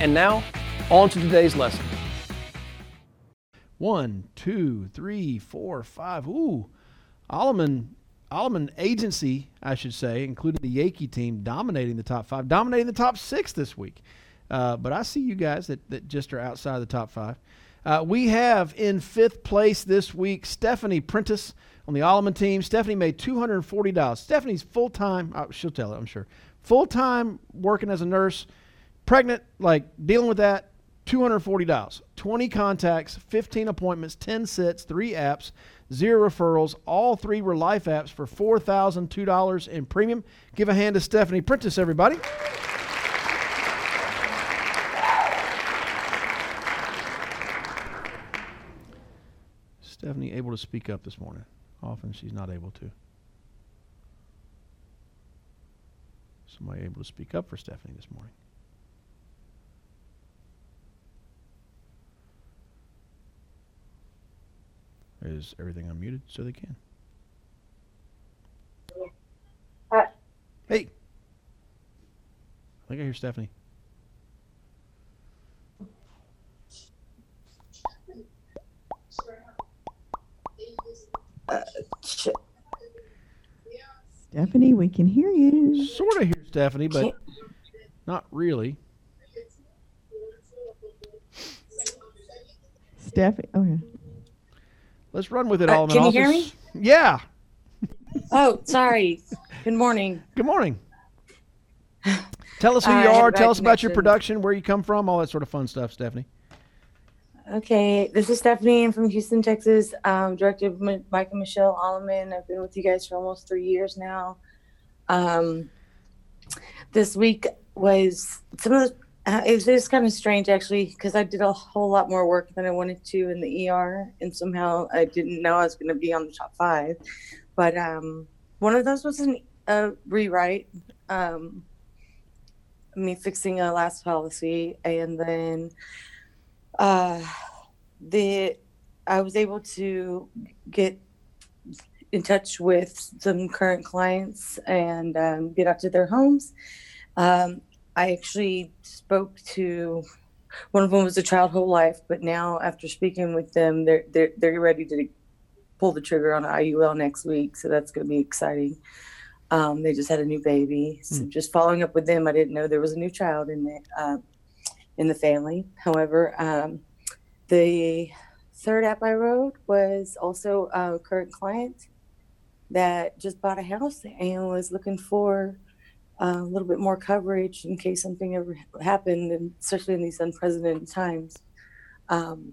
And now, on to today's lesson. One, two, three, four, five. Ooh, Alleman, Alleman agency, I should say, including the Yakey team, dominating the top five, dominating the top six this week. Uh, but I see you guys that, that just are outside the top five. Uh, we have in fifth place this week Stephanie Prentice on the Alleman team. Stephanie made $240. Stephanie's full time, uh, she'll tell it, I'm sure. Full time working as a nurse, pregnant, like dealing with that, $240. 20 contacts, 15 appointments, 10 sits, 3 apps, 0 referrals. All three were life apps for $4,002 in premium. Give a hand to Stephanie Prentice, everybody. Stephanie able to speak up this morning. Often she's not able to. Somebody able to speak up for Stephanie this morning. Is everything unmuted so they can? Uh, Hey. I think I hear Stephanie. sh- Stephanie, we can hear you. Sort of hear Stephanie, but Can't- not really. Stephanie, okay. Let's run with it Uh, all in can you office. hear me? Yeah. Oh, sorry. Good morning. Good morning. Tell us who you are. Tell us about your production, where you come from, all that sort of fun stuff, Stephanie. Okay, this is Stephanie. I'm from Houston, Texas. Um, director of M- Mike and Michelle Alleman. I've been with you guys for almost three years now. Um, this week was some of the. Uh, it was kind of strange actually because I did a whole lot more work than I wanted to in the ER, and somehow I didn't know I was going to be on the top five. But um, one of those was an, a rewrite. Um, me fixing a last policy, and then uh, the I was able to get in touch with some current clients and um, get out to their homes. Um, I actually spoke to one of them was a child whole life, but now after speaking with them, they're they're they're ready to pull the trigger on IUL next week, so that's going to be exciting. Um, they just had a new baby, so just following up with them. I didn't know there was a new child in the uh, in the family. However, um, the third app I wrote was also a current client that just bought a house and was looking for uh, a little bit more coverage in case something ever happened, and especially in these unprecedented times. Um,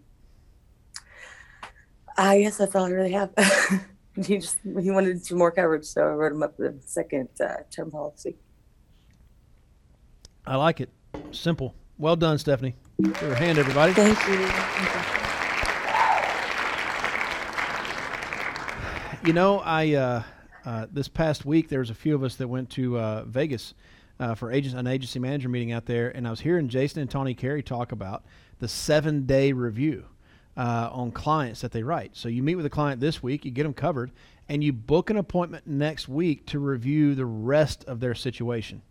I guess that's all I really have. he just he wanted some more coverage, so I wrote him up the second uh, term policy. I like it. Simple. Well done, Stephanie. Give her a hand, everybody. Thank you. Thank you. You know, I uh, uh, this past week there was a few of us that went to uh, Vegas uh, for an agency manager meeting out there, and I was hearing Jason and Tony Carey talk about the seven day review uh, on clients that they write. So you meet with a client this week, you get them covered, and you book an appointment next week to review the rest of their situation.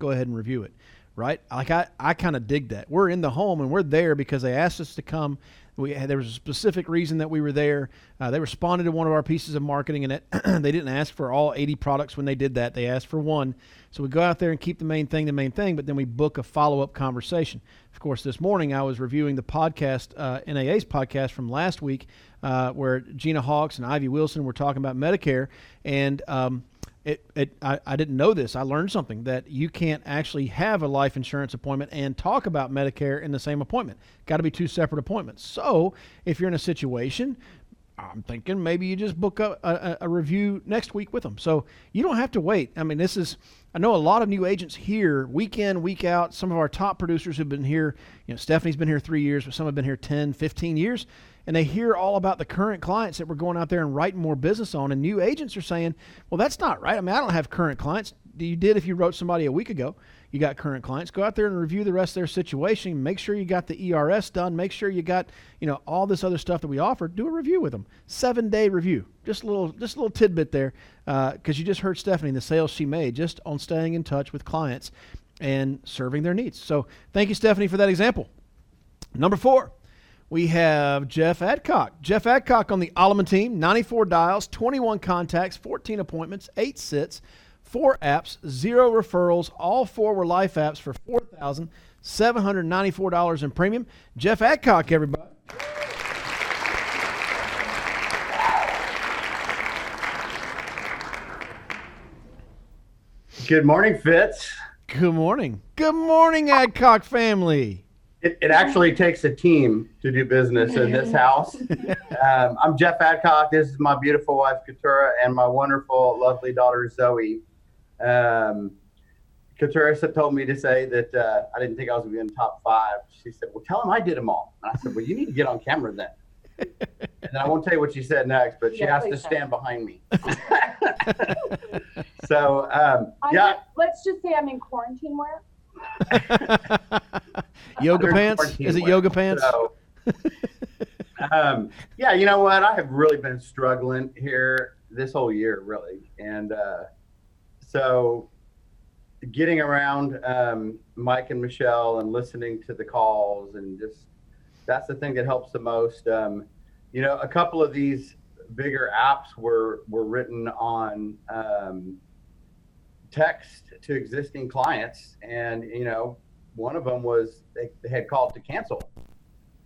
Go ahead and review it. Right? Like I, I kind of dig that. We're in the home and we're there because they asked us to come. We had, there was a specific reason that we were there. Uh, they responded to one of our pieces of marketing, and it, they didn't ask for all 80 products when they did that. They asked for one. So we go out there and keep the main thing the main thing, but then we book a follow up conversation. Of course, this morning I was reviewing the podcast, uh, NAA's podcast from last week, uh, where Gina Hawks and Ivy Wilson were talking about Medicare, and um, it, it I, I didn't know this. I learned something that you can't actually have a life insurance appointment and talk about Medicare in the same appointment. Got to be two separate appointments. So if you're in a situation, I'm thinking maybe you just book a, a, a, review next week with them. So you don't have to wait. I mean, this is, I know a lot of new agents here, week in, week out. Some of our top producers have been here. You know, Stephanie's been here three years, but some have been here 10, 15 years. And they hear all about the current clients that we're going out there and writing more business on. And new agents are saying, well, that's not right. I mean, I don't have current clients. You did if you wrote somebody a week ago you got current clients. Go out there and review the rest of their situation. Make sure you got the ERS done. Make sure you got you know all this other stuff that we offer. Do a review with them. Seven day review. Just a little just a little tidbit there because uh, you just heard Stephanie the sales she made just on staying in touch with clients and serving their needs. So thank you, Stephanie, for that example. Number four. We have Jeff Adcock. Jeff Adcock on the Alleman team, 94 dials, 21 contacts, 14 appointments, 8 sits, four apps, zero referrals. All four were life apps for $4,794 in premium. Jeff Adcock, everybody. Good morning, Fitz. Good morning. Good morning, Adcock family. It, it actually takes a team to do business in this house. Um, I'm Jeff Adcock. This is my beautiful wife, Katura, and my wonderful, lovely daughter, Zoe. Um, Katurisa told me to say that uh, I didn't think I was going to be in top five. She said, "Well, tell him I did them all." And I said, "Well, you need to get on camera then." and then I won't tell you what she said next, but she yeah, has to stand behind me. so, um, yeah. let's just say I'm in quarantine wear. Yoga pants? Is it yoga pants? So, um, yeah, you know what? I have really been struggling here this whole year, really, and. Uh, so getting around um, Mike and Michelle and listening to the calls and just that's the thing that helps the most. Um, you know, a couple of these bigger apps were were written on um, text to existing clients, and you know, one of them was they, they had called to cancel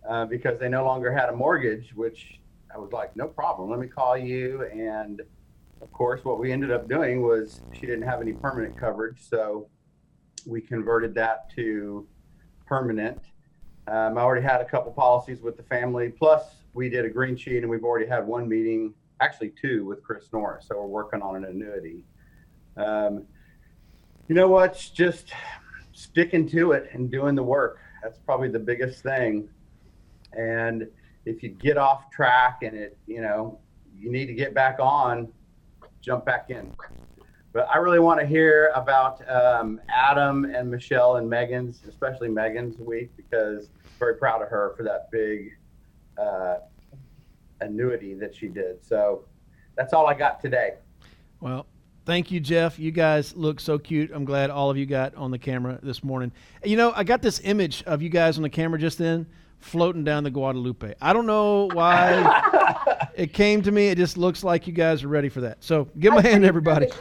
uh, because they no longer had a mortgage. Which I was like, no problem. Let me call you and of course, what we ended up doing was she didn't have any permanent coverage, so we converted that to permanent. Um, I already had a couple policies with the family, plus we did a green sheet, and we've already had one meeting, actually two, with Chris Norris. So we're working on an annuity. Um, you know what? Just sticking to it and doing the work. That's probably the biggest thing. And if you get off track and it, you know, you need to get back on, jump back in. But I really want to hear about um, Adam and Michelle and Megan's, especially Megan's week, because I'm very proud of her for that big uh, annuity that she did. So that's all I got today. Well, thank you, Jeff. You guys look so cute. I'm glad all of you got on the camera this morning. You know, I got this image of you guys on the camera just then floating down the Guadalupe. I don't know why it came to me. It just looks like you guys are ready for that. So give them a hand, everybody.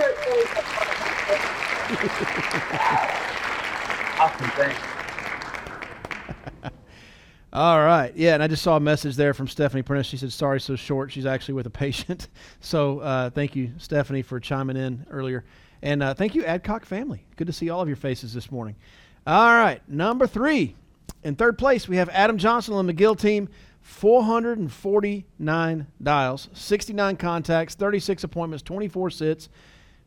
awesome, thanks. All right. Yeah, and I just saw a message there from Stephanie Prentice. She said, sorry, so short. She's actually with a patient. So uh, thank you, Stephanie, for chiming in earlier. And uh, thank you, Adcock family. Good to see all of your faces this morning. All right. Number three. In third place, we have Adam Johnson on the McGill team. 449 dials, 69 contacts, 36 appointments, 24 sits.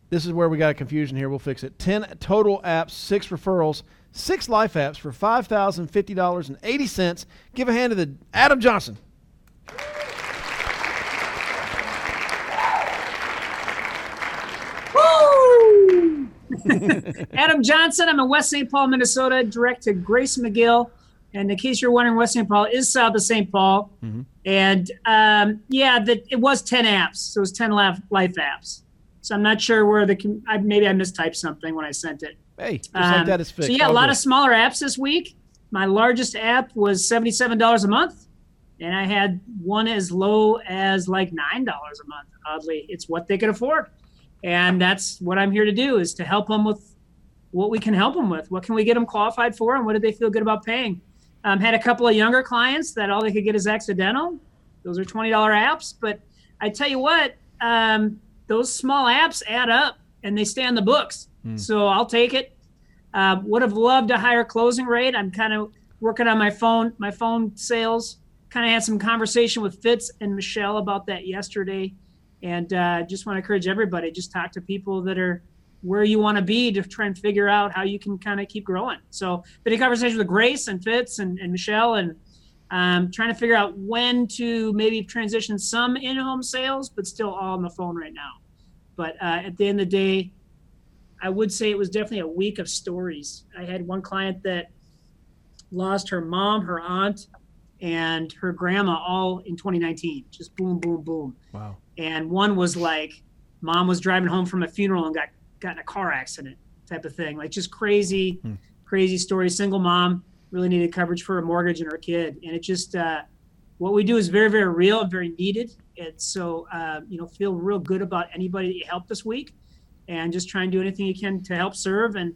This is where we got a confusion here. We'll fix it. 10 total apps, 6 referrals, 6 life apps for $5,050.80. Give a hand to the Adam Johnson. Adam Johnson. I'm in West St. Paul, Minnesota, direct to Grace McGill. And in case you're wondering, West St. Paul is south of St. Paul. Mm-hmm. And um, yeah, that it was 10 apps. So it was 10 life, life apps. So I'm not sure where the I, maybe I mistyped something when I sent it. Hey, just um, like that is fixed. So yeah, All a lot good. of smaller apps this week. My largest app was $77 a month. And I had one as low as like $9 a month. Oddly, it's what they could afford and that's what i'm here to do is to help them with what we can help them with what can we get them qualified for and what do they feel good about paying um, had a couple of younger clients that all they could get is accidental those are $20 apps but i tell you what um, those small apps add up and they stay on the books mm. so i'll take it uh, would have loved a higher closing rate i'm kind of working on my phone my phone sales kind of had some conversation with Fitz and Michelle about that yesterday, and uh, just want to encourage everybody just talk to people that are where you want to be to try and figure out how you can kind of keep growing. So, been in conversation with Grace and Fitz and, and Michelle, and um, trying to figure out when to maybe transition some in-home sales, but still all on the phone right now. But uh, at the end of the day, I would say it was definitely a week of stories. I had one client that lost her mom, her aunt, and her grandma all in 2019. Just boom, boom, boom. Wow. And one was like, mom was driving home from a funeral and got got in a car accident, type of thing. Like just crazy, Hmm. crazy story. Single mom really needed coverage for a mortgage and her kid, and it just uh, what we do is very, very real and very needed. And so, uh, you know, feel real good about anybody that you helped this week, and just try and do anything you can to help serve and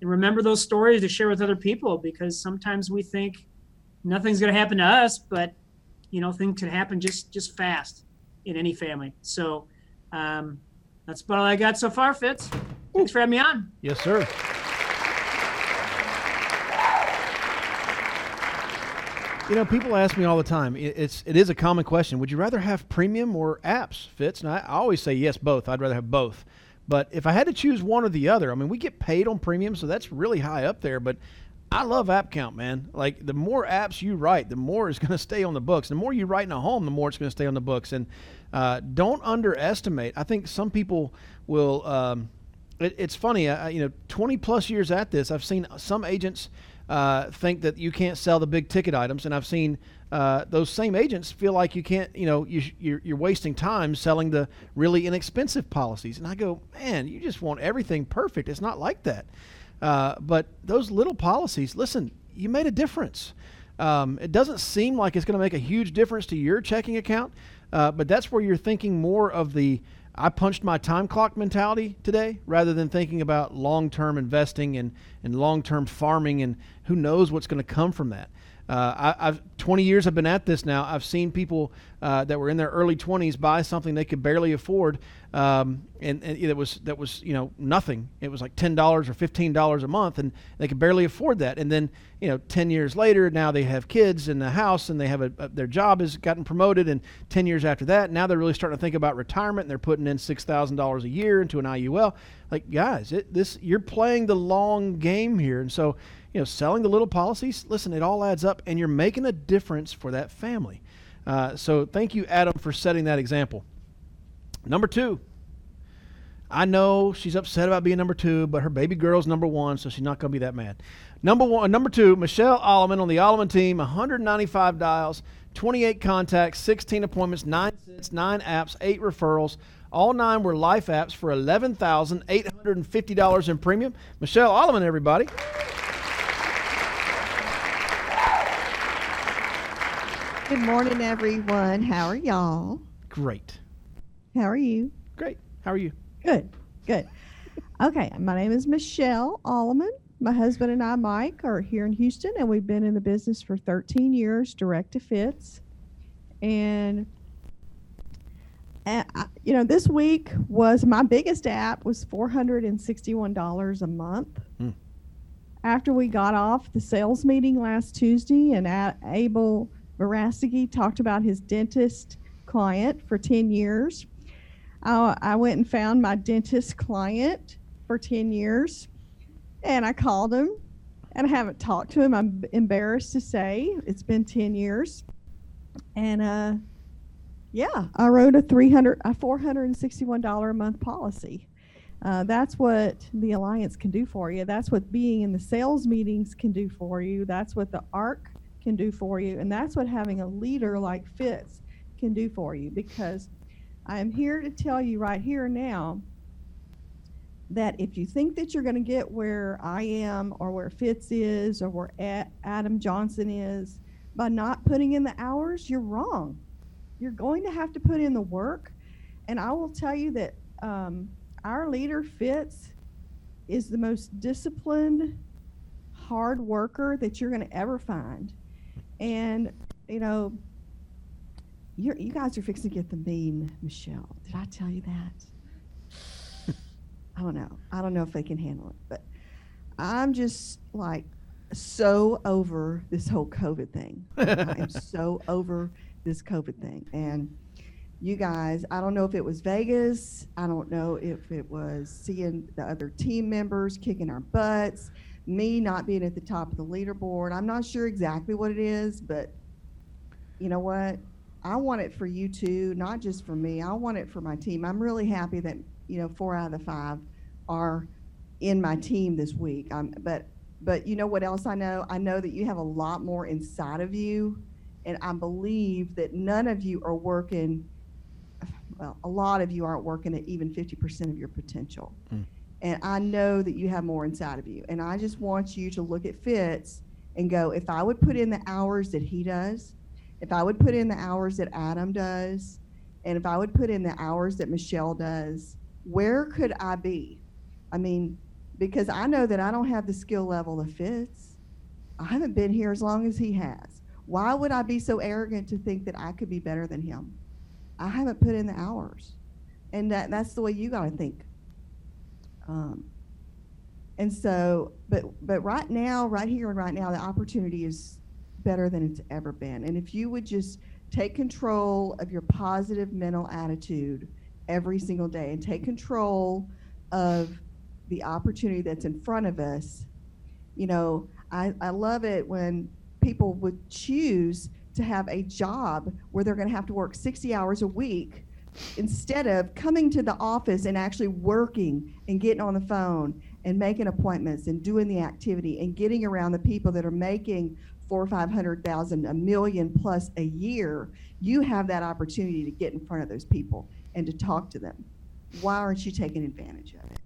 and remember those stories to share with other people because sometimes we think nothing's going to happen to us, but you know, things could happen just just fast in any family. So um, that's about all I got so far, Fitz. Thanks for having me on. Yes, sir. You know, people ask me all the time. It's it is a common question. Would you rather have premium or apps, Fitz? And I, I always say yes, both. I'd rather have both. But if I had to choose one or the other, I mean, we get paid on premium, so that's really high up there. But I love app count, man. Like the more apps you write, the more is going to stay on the books. The more you write in a home, the more it's going to stay on the books. And uh, don't underestimate. I think some people will. Um, it, it's funny, I, you know, 20 plus years at this, I've seen some agents uh, think that you can't sell the big ticket items, and I've seen uh, those same agents feel like you can't, you know, you, sh- you're, you're wasting time selling the really inexpensive policies. And I go, man, you just want everything perfect. It's not like that. Uh, but those little policies, listen, you made a difference. Um, it doesn't seem like it's going to make a huge difference to your checking account, uh, but that's where you're thinking more of the I punched my time clock mentality today rather than thinking about long term investing and, and long term farming and who knows what's going to come from that. Uh, I, I've 20 years I've been at this now. I've seen people uh, that were in their early 20s buy something they could barely afford, um, and, and it was that was you know nothing. It was like ten dollars or fifteen dollars a month, and they could barely afford that. And then you know 10 years later, now they have kids and a house, and they have a, a their job has gotten promoted. And 10 years after that, now they're really starting to think about retirement, and they're putting in six thousand dollars a year into an IUL. Like guys, it, this you're playing the long game here, and so you know, selling the little policies, listen, it all adds up, and you're making a difference for that family. Uh, so thank you, Adam, for setting that example. Number two, I know she's upset about being number two, but her baby girl's number one, so she's not going to be that mad. Number one, number two, Michelle Alleman on the Alleman team, 195 dials, 28 contacts, 16 appointments, nine sits, nine apps, eight referrals. All nine were life apps for $11,850 in premium. Michelle Alleman, everybody. Good morning, everyone. How are y'all? Great. How are you? Great. How are you? Good, good. Okay, my name is Michelle Alleman. My husband and I, Mike, are here in Houston, and we've been in the business for 13 years, direct to Fitz. And, uh, I- you know, this week was my biggest app was $461 a month. Hmm. After we got off the sales meeting last Tuesday, and A- Abel Verastigi talked about his dentist client for 10 years. I, I went and found my dentist client for 10 years and I called him and I haven't talked to him. I'm embarrassed to say it's been 10 years. And uh, yeah, I wrote a 300 a $461 a month policy. Uh, that's what the alliance can do for you. That's what being in the sales meetings can do for you. That's what the ARC can do for you. And that's what having a leader like Fitz can do for you because I am here to tell you right here now that if you think that you're going to get where I am or where Fitz is or where Adam Johnson is by not putting in the hours, you're wrong. You're going to have to put in the work. And I will tell you that um, our leader, Fitz, is the most disciplined, hard worker that you're going to ever find. And, you know, you're, you guys are fixing to get the mean, Michelle. Did I tell you that? I don't know. I don't know if they can handle it, but I'm just like so over this whole COVID thing. I am so over this COVID thing. And you guys, I don't know if it was Vegas. I don't know if it was seeing the other team members kicking our butts, me not being at the top of the leaderboard. I'm not sure exactly what it is, but you know what? I want it for you too, not just for me. I want it for my team. I'm really happy that, you know, four out of the five are in my team this week. Um, but but you know what else I know? I know that you have a lot more inside of you, and I believe that none of you are working. Well, a lot of you aren't working at even 50% of your potential. Mm. And I know that you have more inside of you. And I just want you to look at Fitz and go, if I would put in the hours that he does, if I would put in the hours that Adam does, and if I would put in the hours that Michelle does, where could I be? I mean, because I know that I don't have the skill level of Fitz. I haven't been here as long as he has. Why would I be so arrogant to think that I could be better than him? I haven't put in the hours. And that, that's the way you got to think. Um, and so, but but right now, right here and right now, the opportunity is better than it's ever been. And if you would just take control of your positive mental attitude every single day and take control of the opportunity that's in front of us, you know, I, I love it when people would choose to have a job where they're going to have to work 60 hours a week instead of coming to the office and actually working and getting on the phone and making appointments and doing the activity and getting around the people that are making four or five hundred thousand, a million plus a year, you have that opportunity to get in front of those people and to talk to them. Why aren't you taking advantage of it?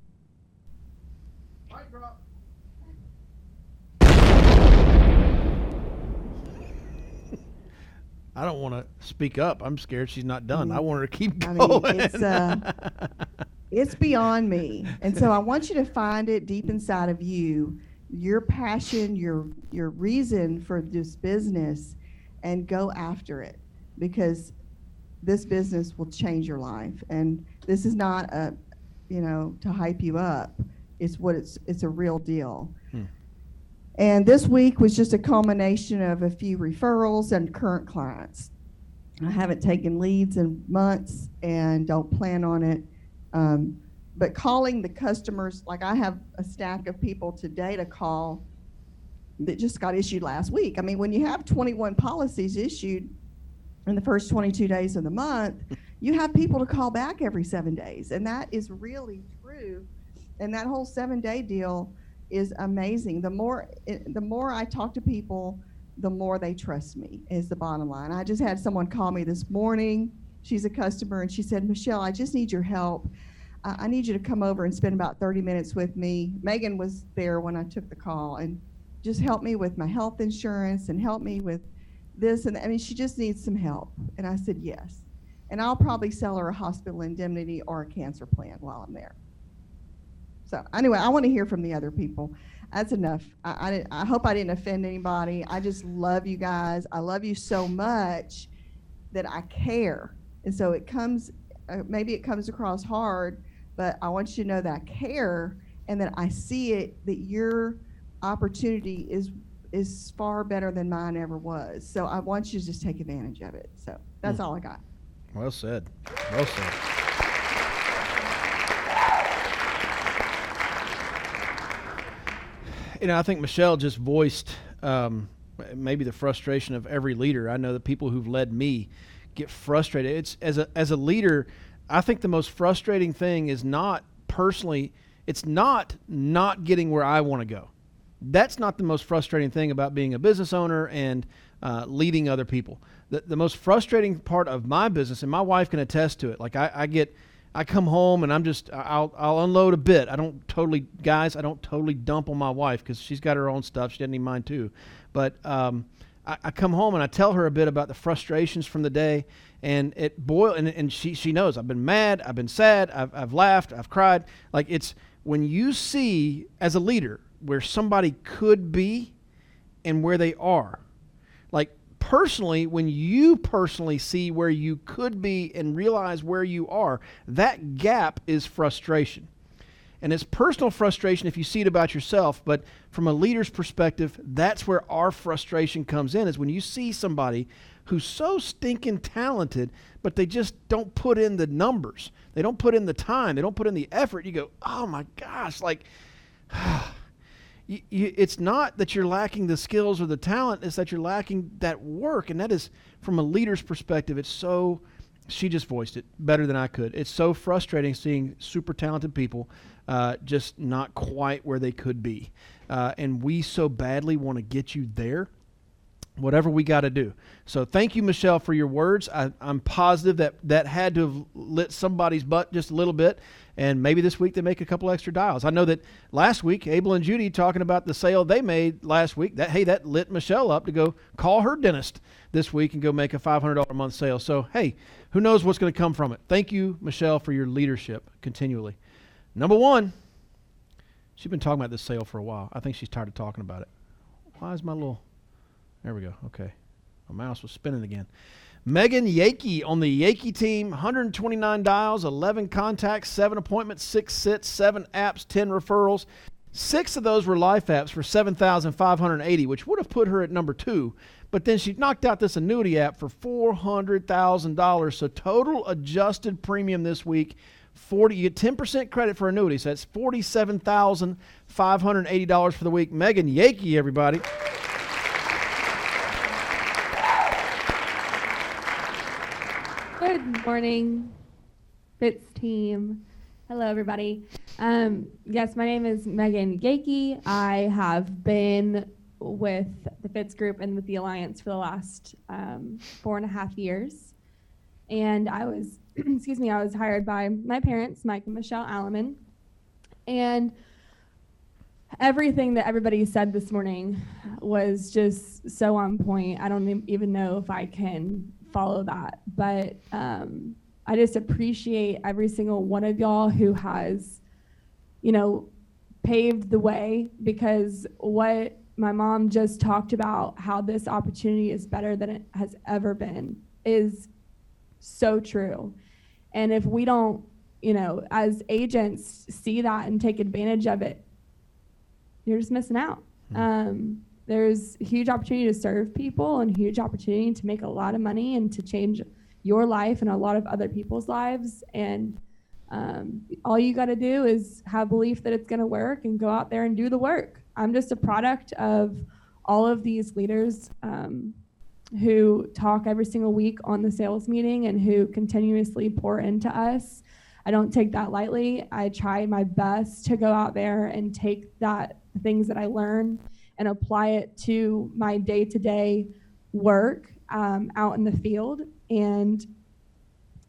I don't want to speak up. I'm scared she's not done. I Mm. want her to keep I going. mean, it's uh, it's beyond me, and so I want you to find it deep inside of you, your passion, your your reason for this business, and go after it, because this business will change your life. And this is not a, you know, to hype you up. It's what it's it's a real deal. And this week was just a culmination of a few referrals and current clients. I haven't taken leads in months and don't plan on it. Um, but calling the customers, like I have a stack of people today to call that just got issued last week. I mean, when you have 21 policies issued in the first 22 days of the month, you have people to call back every seven days. And that is really true. And that whole seven day deal is amazing. The more, the more I talk to people, the more they trust me is the bottom line. I just had someone call me this morning. She's a customer and she said, Michelle, I just need your help. I I need you to come over and spend about 30 minutes with me. Megan was there when I took the call and just help me with my health insurance and help me with this. And I mean, she just needs some help. And I said, yes. And I'll probably sell her a hospital indemnity or a cancer plan while I'm there. So anyway, I want to hear from the other people. That's enough. I, I, didn't- I hope I didn't offend anybody. I just love you guys. I love you so much that I care. And so it comes, uh, maybe it comes across hard, but I want you to know that I care and that I see it, that your opportunity is is far better than mine ever was. So I want you to just take advantage of it. So that's all I got. well said. Well said. You know, I think Michelle just voiced um, maybe the frustration of every leader. I know the people who've led me get frustrated. It's as a as a leader, I think the most frustrating thing is not personally. It's not not getting where I want to go. That's not the most frustrating thing about being a business owner and uh, leading other people. The, the most frustrating part of my business, and my wife can attest to it. Like I, I get, I come home and I'm just, I'll, I'll unload a bit. I don't totally, guys, I don't totally dump on my wife because she's got her own stuff. She doesn't need mine too. But um, I, I come home and I tell her a bit about the frustrations from the day, and it boil, and, and she she knows I've been mad, I've been sad, I've I've laughed, I've cried. Like it's when you see as a leader where somebody could be and where they are. Like personally, when you personally see where you could be and realize where you are, that gap is frustration. And it's personal frustration if you see it about yourself, but from a leader's perspective, that's where our frustration comes in is when you see somebody who's so stinking talented, but they just don't put in the numbers. They don't put in the time. They don't put in the effort. You go, oh my gosh, like, you, you, it's not that you're lacking the skills or the talent, it's that you're lacking that work. And that is, from a leader's perspective, it's so, she just voiced it better than I could. It's so frustrating seeing super talented people uh, just not quite where they could be. Uh, and we so badly want to get you there whatever we got to do. So thank you, Michelle, for your words. I, am positive that that had to have lit somebody's butt just a little bit. And maybe this week they make a couple extra dials. I know that last week, Abel and Judy talking about the sale they made last week, that hey, that lit Michelle up to go call her dentist this week and go make a $500 a month sale. So, hey, who knows what's going to come from it. Thank you, Michelle, for your leadership continually. Number one, she's been talking about this sale for a while. I think she's tired of talking about it. Why is my little. There we go. Okay. My mouse was spinning again. Megan Yakey on the Yakey team, 129 dials, 11 contacts, 7 appointments, 6 sits, 7 apps, 10 referrals. Six of those were life apps for 7,580, which would have put her at number two. But then she knocked out this annuity app for $400,000. So total adjusted premium this week, 40 you get 10% credit for annuity. So that's $47,580 for the week. Megan Yakey, everybody. Good morning, Fitz team. Hello, everybody. Um, yes, my name is Megan Yakey. I have been with the Fitz Group and with the Alliance for the last um, four and a half years. And I was, excuse me, I was hired by my parents, Mike and Michelle Alleman. And everything that everybody said this morning was just so on point. I don't even know if I can follow that. But um, I just appreciate every single one of y'all who has, you know, paved the way because what my mom just talked about, how this opportunity is better than it has ever been, is so true. And if we don't, you know, as agents see that and take advantage of it, you're just missing out. Mm-hmm. Um, there's huge opportunity to serve people and huge opportunity to make a lot of money and to change your life and a lot of other people's lives. And um, all you got to do is have belief that it's going to work and go out there and do the work. I'm just a product of all of these leaders um, who talk every single week on the sales meeting and who continuously pour into us. I don't take that lightly. I try my best to go out there and take that things that i learn and apply it to my day to day work um, out in the field. And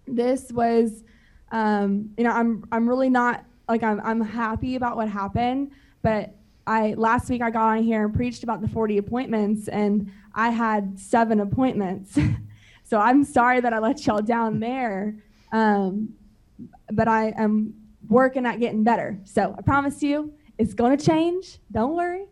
this was, um, you know, I'm, I'm really not like I'm, I'm happy about what happened, but I last week I got on here and preached about the 40 appointments and I had seven appointments. so I'm sorry that I let y'all down there. Um, but I am working at getting better. So I promise you it's going to change. Don't worry.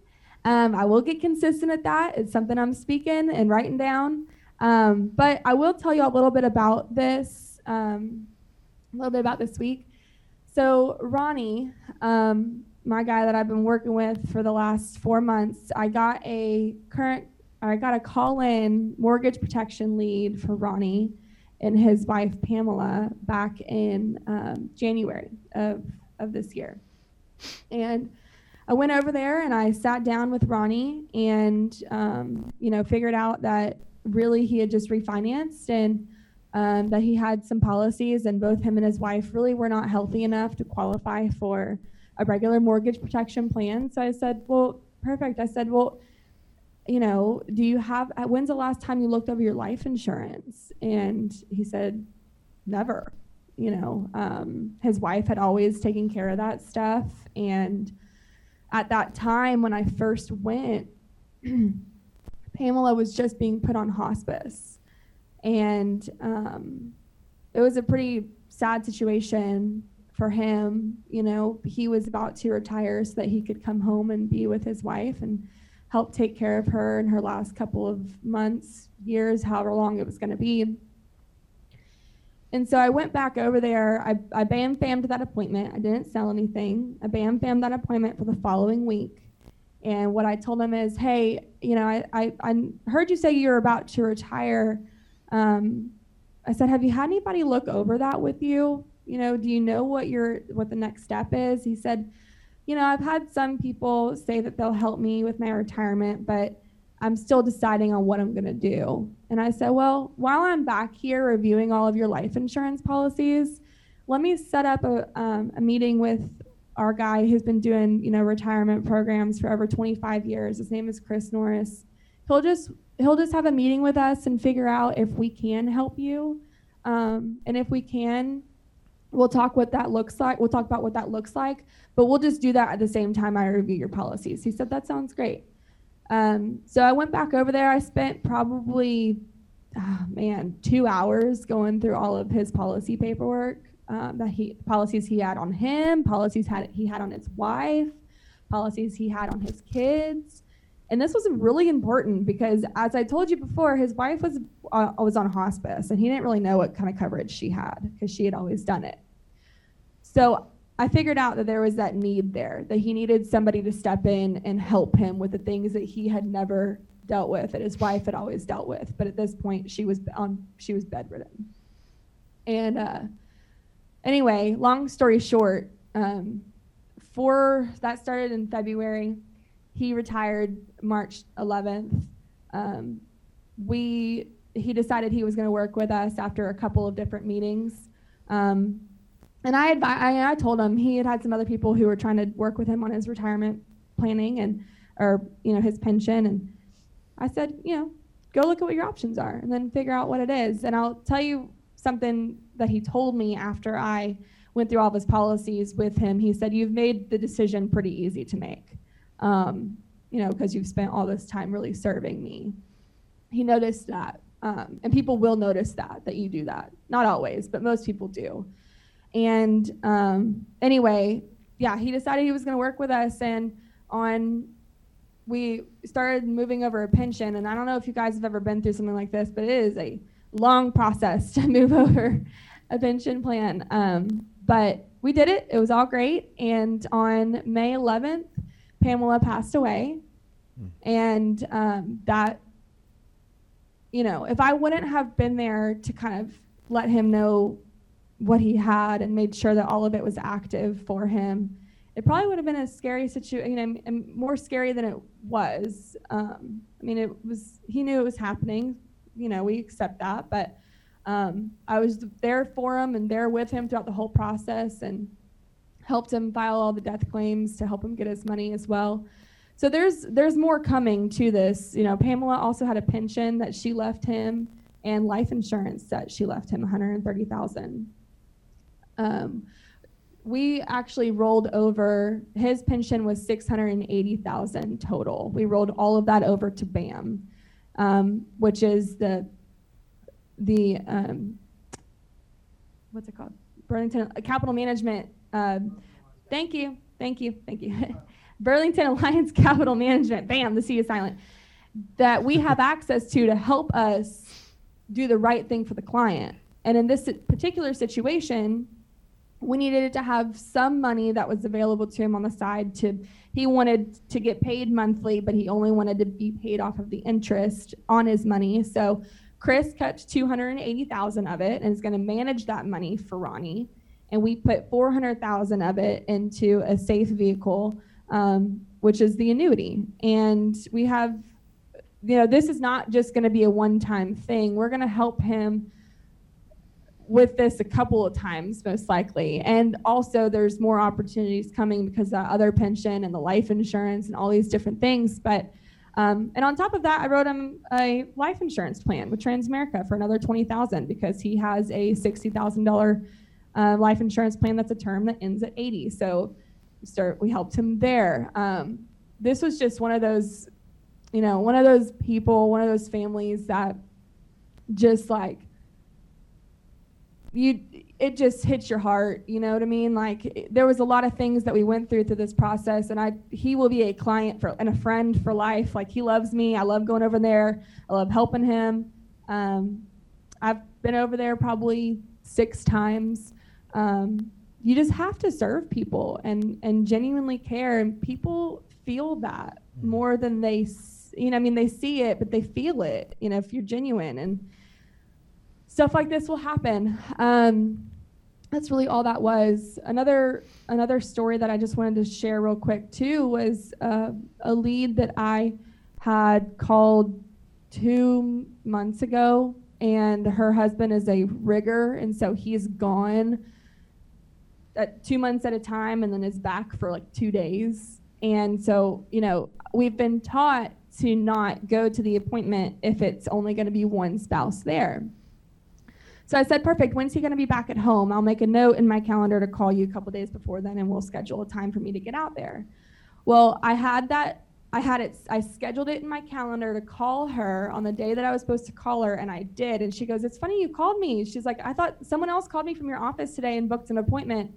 Um, I will get consistent at that. It's something I'm speaking and writing down. Um, but I will tell you a little bit about this, um, a little bit about this week. So, Ronnie, um, my guy that I've been working with for the last four months, I got a current, I got a call in mortgage protection lead for Ronnie and his wife Pamela back in um, January of, of this year. And I went over there and I sat down with Ronnie and, um, you know, figured out that really he had just refinanced and um, that he had some policies and both him and his wife really were not healthy enough to qualify for a regular mortgage protection plan. So I said, well, perfect. I said, well, you know, do you have, when's the last time you looked over your life insurance? And he said, never. You know, um, his wife had always taken care of that stuff. And, at that time when I first went, Pamela was just being put on hospice. And um, it was a pretty sad situation for him. You know, he was about to retire so that he could come home and be with his wife and help take care of her in her last couple of months, years, however long it was going to be. And so I went back over there. I, I bam fammed that appointment. I didn't sell anything. I bam fammed that appointment for the following week. And what I told him is, hey, you know, I, I, I heard you say you're about to retire. Um, I said, have you had anybody look over that with you? You know, do you know what your what the next step is? He said, you know, I've had some people say that they'll help me with my retirement, but I'm still deciding on what I'm going to do. And I said, well, while I'm back here reviewing all of your life insurance policies, let me set up a, um, a meeting with our guy who's been doing, you know, retirement programs for over 25 years. His name is Chris Norris. He'll just he'll just have a meeting with us and figure out if we can help you, um, and if we can, we'll talk what that looks like. We'll talk about what that looks like, but we'll just do that at the same time I review your policies. He said that sounds great. Um, so I went back over there. I spent probably, oh man, two hours going through all of his policy paperwork um, that he policies he had on him, policies had he had on his wife, policies he had on his kids. And this was really important because, as I told you before, his wife was uh, was on hospice, and he didn't really know what kind of coverage she had because she had always done it. So I figured out that there was that need there, that he needed somebody to step in and help him with the things that he had never dealt with, that his wife had always dealt with. But at this point, she was on she was bedridden. And uh, anyway, long story short, um, for that started in February. He retired March 11th. Um, we he decided he was going to work with us after a couple of different meetings. Um, and I, advi- I, I told him he had had some other people who were trying to work with him on his retirement planning and or you know his pension. And I said you know go look at what your options are and then figure out what it is. And I'll tell you something that he told me after I went through all of his policies with him. He said you've made the decision pretty easy to make um, you know because you've spent all this time really serving me he noticed that um, and people will notice that that you do that. Not always but most people do and um, anyway, yeah, he decided he was going to work with us, and on we started moving over a pension. And I don't know if you guys have ever been through something like this, but it is a long process to move over a pension plan. Um, but we did it. It was all great. And on May 11th, Pamela passed away, and um, that you know, if I wouldn't have been there to kind of let him know what he had and made sure that all of it was active for him. It probably would have been a scary situation, you know, and more scary than it was. Um, I mean, it was, he knew it was happening. You know, we accept that. But um, I was there for him and there with him throughout the whole process and helped him file all the death claims to help him get his money as well. So there's there's more coming to this. You know, Pamela also had a pension that she left him and life insurance that she left him 130,000. Um, we actually rolled over his pension was 680,000 total. We rolled all of that over to BAM, um, which is the the um, what's it called? Burlington Capital Management. Um, thank you, thank you, thank you. Burlington Alliance Capital Management. BAM. The C is silent. That we have access to to help us do the right thing for the client. And in this particular situation, we needed to have some money that was available to him on the side to he wanted to get paid monthly but he only wanted to be paid off of the interest on his money. So chris kept 280000 of it and is going to manage that money for ronnie. And we put 400000 of it into a safe vehicle um, which is the annuity. And we have you know this is not just going to be a one-time thing. We're going to help him with this a couple of times, most likely. And also, there's more opportunities coming because the other pension and the life insurance and all these different things. But um, and on top of that, I wrote him a life insurance plan with Transamerica for another twenty thousand because he has a sixty thousand uh, life insurance plan that's a term that ends at eighty. So we start we helped him there. Um, this was just one of those, you know, one of those people, one of those families that just like you it just hits your heart you know what i mean? Like there was a lot of things that we went through through this process and i he will be a client for and a friend for life. Like he loves me. I love going over there. I love helping him. Um, i've been over there probably six times. Um, you just have to serve people and and genuinely care, and people feel that more than they, you know, I mean, they see it, but they feel it. You know, if you're genuine. And stuff like this will happen. Um, that's really all that was. Another another story that I just wanted to share real quick too was uh, a lead that I had called two months ago, and her husband is a rigger, and so he's gone at two months at a time, and then is back for like two days. And so you know we've been taught to not go to the appointment if it's only going to be one spouse there. So I said, perfect. When's he going to be back at home? I'll make a note in my calendar to call you a couple days before then, and we'll schedule a time for me to get out there. Well, I had that. I had it. I scheduled it in my calendar to call her on the day that I was supposed to call her, and I did. And she goes, "It's funny you called me." She's like, "I thought someone else called me from your office today and booked an appointment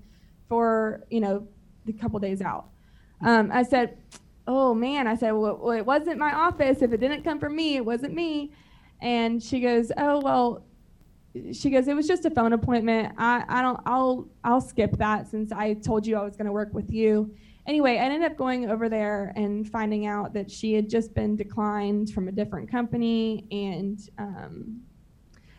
for you know the couple days out." Um, I said, "Oh man," I said, well, well, it wasn't my office. If it didn't come from me, it wasn't me." And she goes, "Oh well." She goes, it was just a phone appointment. I, I don't, I'll, I'll skip that since I told you I was going to work with you. Anyway, I ended up going over there and finding out that she had just been declined from a different company. And um,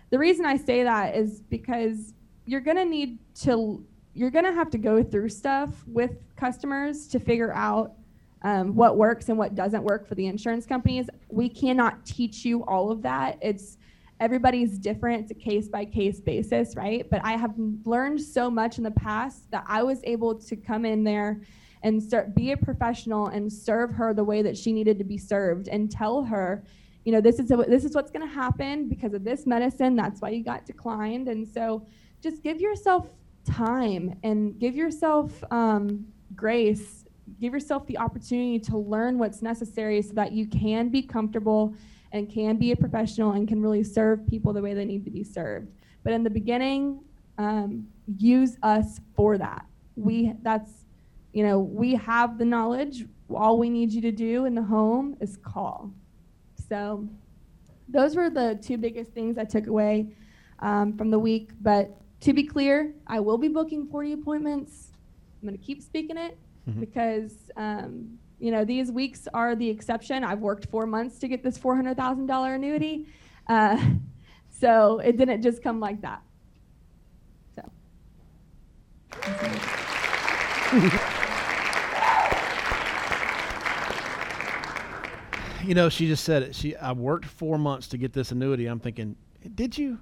the reason I say that is because you're going to need to, you're going to have to go through stuff with customers to figure out um, what works and what doesn't work for the insurance companies. We cannot teach you all of that. It's, everybody's different it's a case by case basis right? But i have learned so much in the past that i was able to come in there and start be a professional and serve her the way that she needed to be served and tell her you know this is a, this is what's going to happen because of this medicine that's why you got declined. And so just give yourself time and give yourself um, grace. Give yourself the opportunity to learn what's necessary so that you can be comfortable and can be a professional and can really serve people the way they need to be served. But in the beginning, um, use us for that. We that's you know we have the knowledge. All we need you to do in the home is call. So those were the two biggest things I took away um, from the week. But to be clear, I will be booking 40 appointments. I'm going to keep speaking it because um, you know these weeks are the exception. I've worked four months to get this $400,000 annuity, uh, so it didn't just come like that. So. You know, she just said it. She I worked four months to get this annuity. I'm thinking, did you?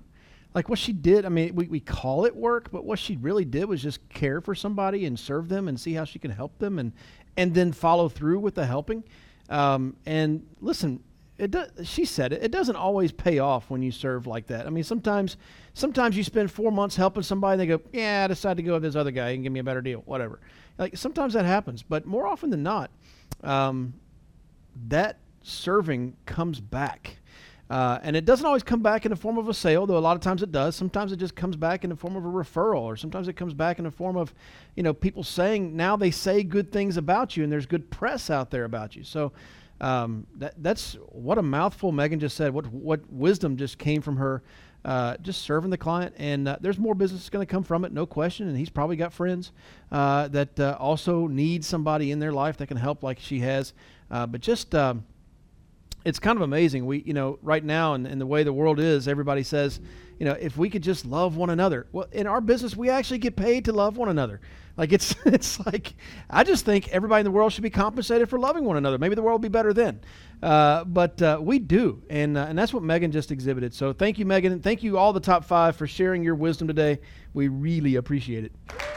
Like what she did, I mean, we, we call it work, but what she really did was just care for somebody and serve them and see how she can help them and and then follow through with the helping. Um, and listen, it does, she said it. It doesn't always pay off when you serve like that. I mean, sometimes sometimes you spend four months helping somebody, and they go, "Yeah, I decided to go with this other guy and give me a better deal, whatever." Like sometimes that happens, but more often than not, um, that serving comes back. Uh, and it doesn't always come back in the form of a sale, though a lot of times it does. Sometimes it just comes back in the form of a referral, or sometimes it comes back in the form of, you know, people saying now they say good things about you, and there's good press out there about you. So um, that, that's what a mouthful Megan just said. What what wisdom just came from her, uh, just serving the client. And uh, there's more business going to come from it, no question. And he's probably got friends uh, that uh, also need somebody in their life that can help, like she has. Uh, but just um, it's kind of amazing. We, you know, right now and, and the way the world is, everybody says, you know, if we could just love one another. Well, in our business, we actually get paid to love one another. Like it's, it's like, I just think everybody in the world should be compensated for loving one another. Maybe the world will be better then. Uh, but uh, we do, and uh, and that's what Megan just exhibited. So thank you, Megan, thank you all the top five for sharing your wisdom today. We really appreciate it.